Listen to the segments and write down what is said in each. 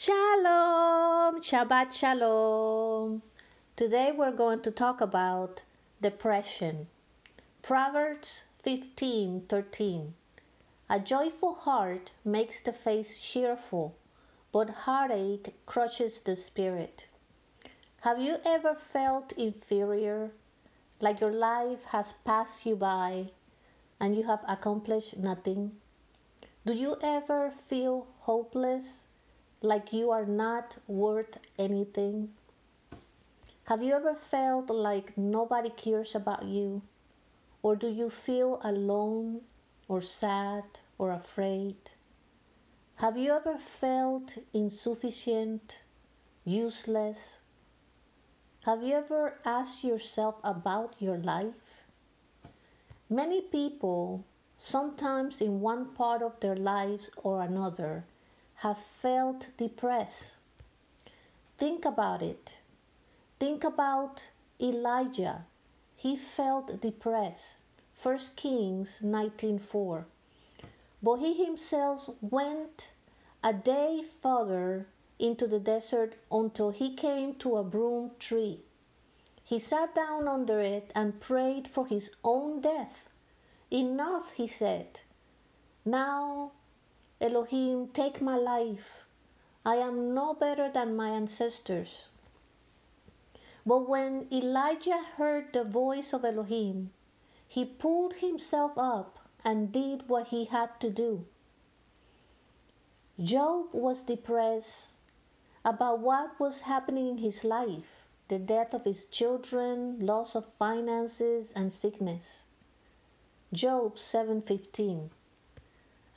Shalom, Shabbat Shalom. Today we're going to talk about depression. Proverbs 15:13. A joyful heart makes the face cheerful, but heartache crushes the spirit. Have you ever felt inferior, like your life has passed you by and you have accomplished nothing? Do you ever feel hopeless? Like you are not worth anything? Have you ever felt like nobody cares about you? Or do you feel alone or sad or afraid? Have you ever felt insufficient, useless? Have you ever asked yourself about your life? Many people, sometimes in one part of their lives or another, have felt depressed. Think about it. Think about Elijah. He felt depressed. 1 Kings 19:4. But he himself went a day further into the desert until he came to a broom tree. He sat down under it and prayed for his own death. Enough, he said. Now Elohim, take my life. I am no better than my ancestors. But when Elijah heard the voice of Elohim, he pulled himself up and did what he had to do. Job was depressed about what was happening in his life the death of his children, loss of finances, and sickness. Job 7:15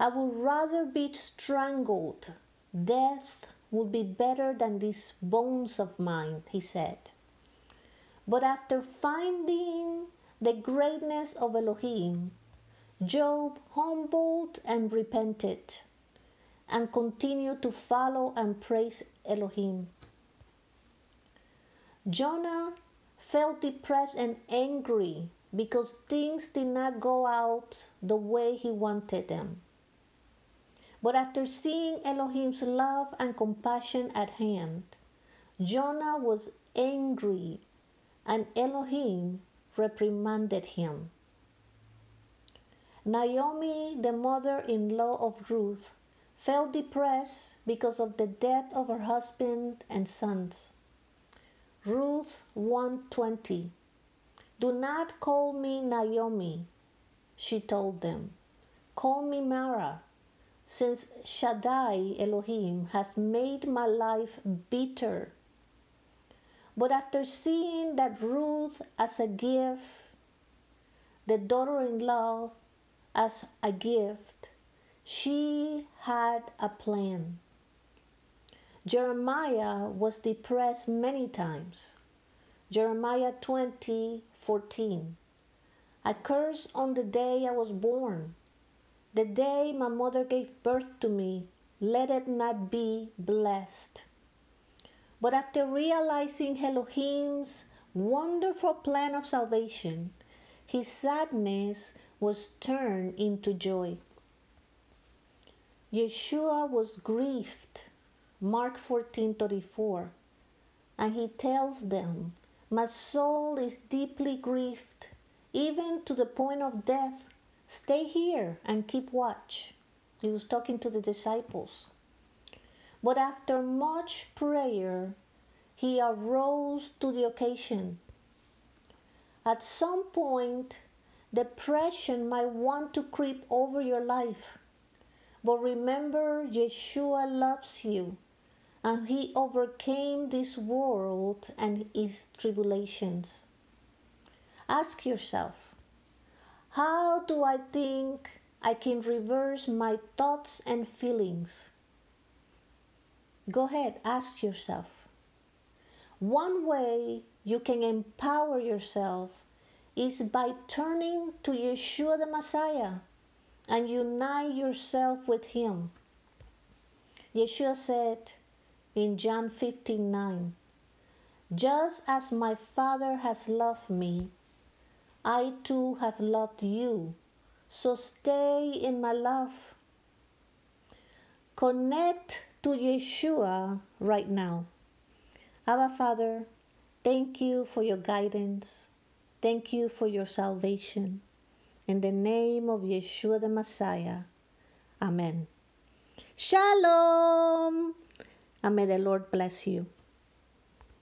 I would rather be strangled. Death would be better than these bones of mine, he said. But after finding the greatness of Elohim, Job humbled and repented and continued to follow and praise Elohim. Jonah felt depressed and angry because things did not go out the way he wanted them. But after seeing Elohim's love and compassion at hand, Jonah was angry and Elohim reprimanded him. Naomi, the mother in law of Ruth, felt depressed because of the death of her husband and sons. Ruth 120 Do not call me Naomi, she told them. Call me Mara since Shaddai Elohim has made my life bitter. But after seeing that Ruth as a gift, the daughter in law as a gift, she had a plan. Jeremiah was depressed many times. Jeremiah 20 14. I curse on the day I was born the day my mother gave birth to me, let it not be blessed. But after realizing Elohim's wonderful plan of salvation, his sadness was turned into joy. Yeshua was grieved, Mark 14:34, and he tells them, "My soul is deeply grieved, even to the point of death. Stay here and keep watch. He was talking to the disciples. But after much prayer, he arose to the occasion. At some point, depression might want to creep over your life. But remember, Yeshua loves you, and he overcame this world and its tribulations. Ask yourself how do I think I can reverse my thoughts and feelings? Go ahead, ask yourself. One way you can empower yourself is by turning to Yeshua the Messiah and unite yourself with Him. Yeshua said in John 15 9, Just as my Father has loved me, I too have loved you. So stay in my love. Connect to Yeshua right now. Abba Father, thank you for your guidance. Thank you for your salvation. In the name of Yeshua the Messiah. Amen. Shalom. And may the Lord bless you.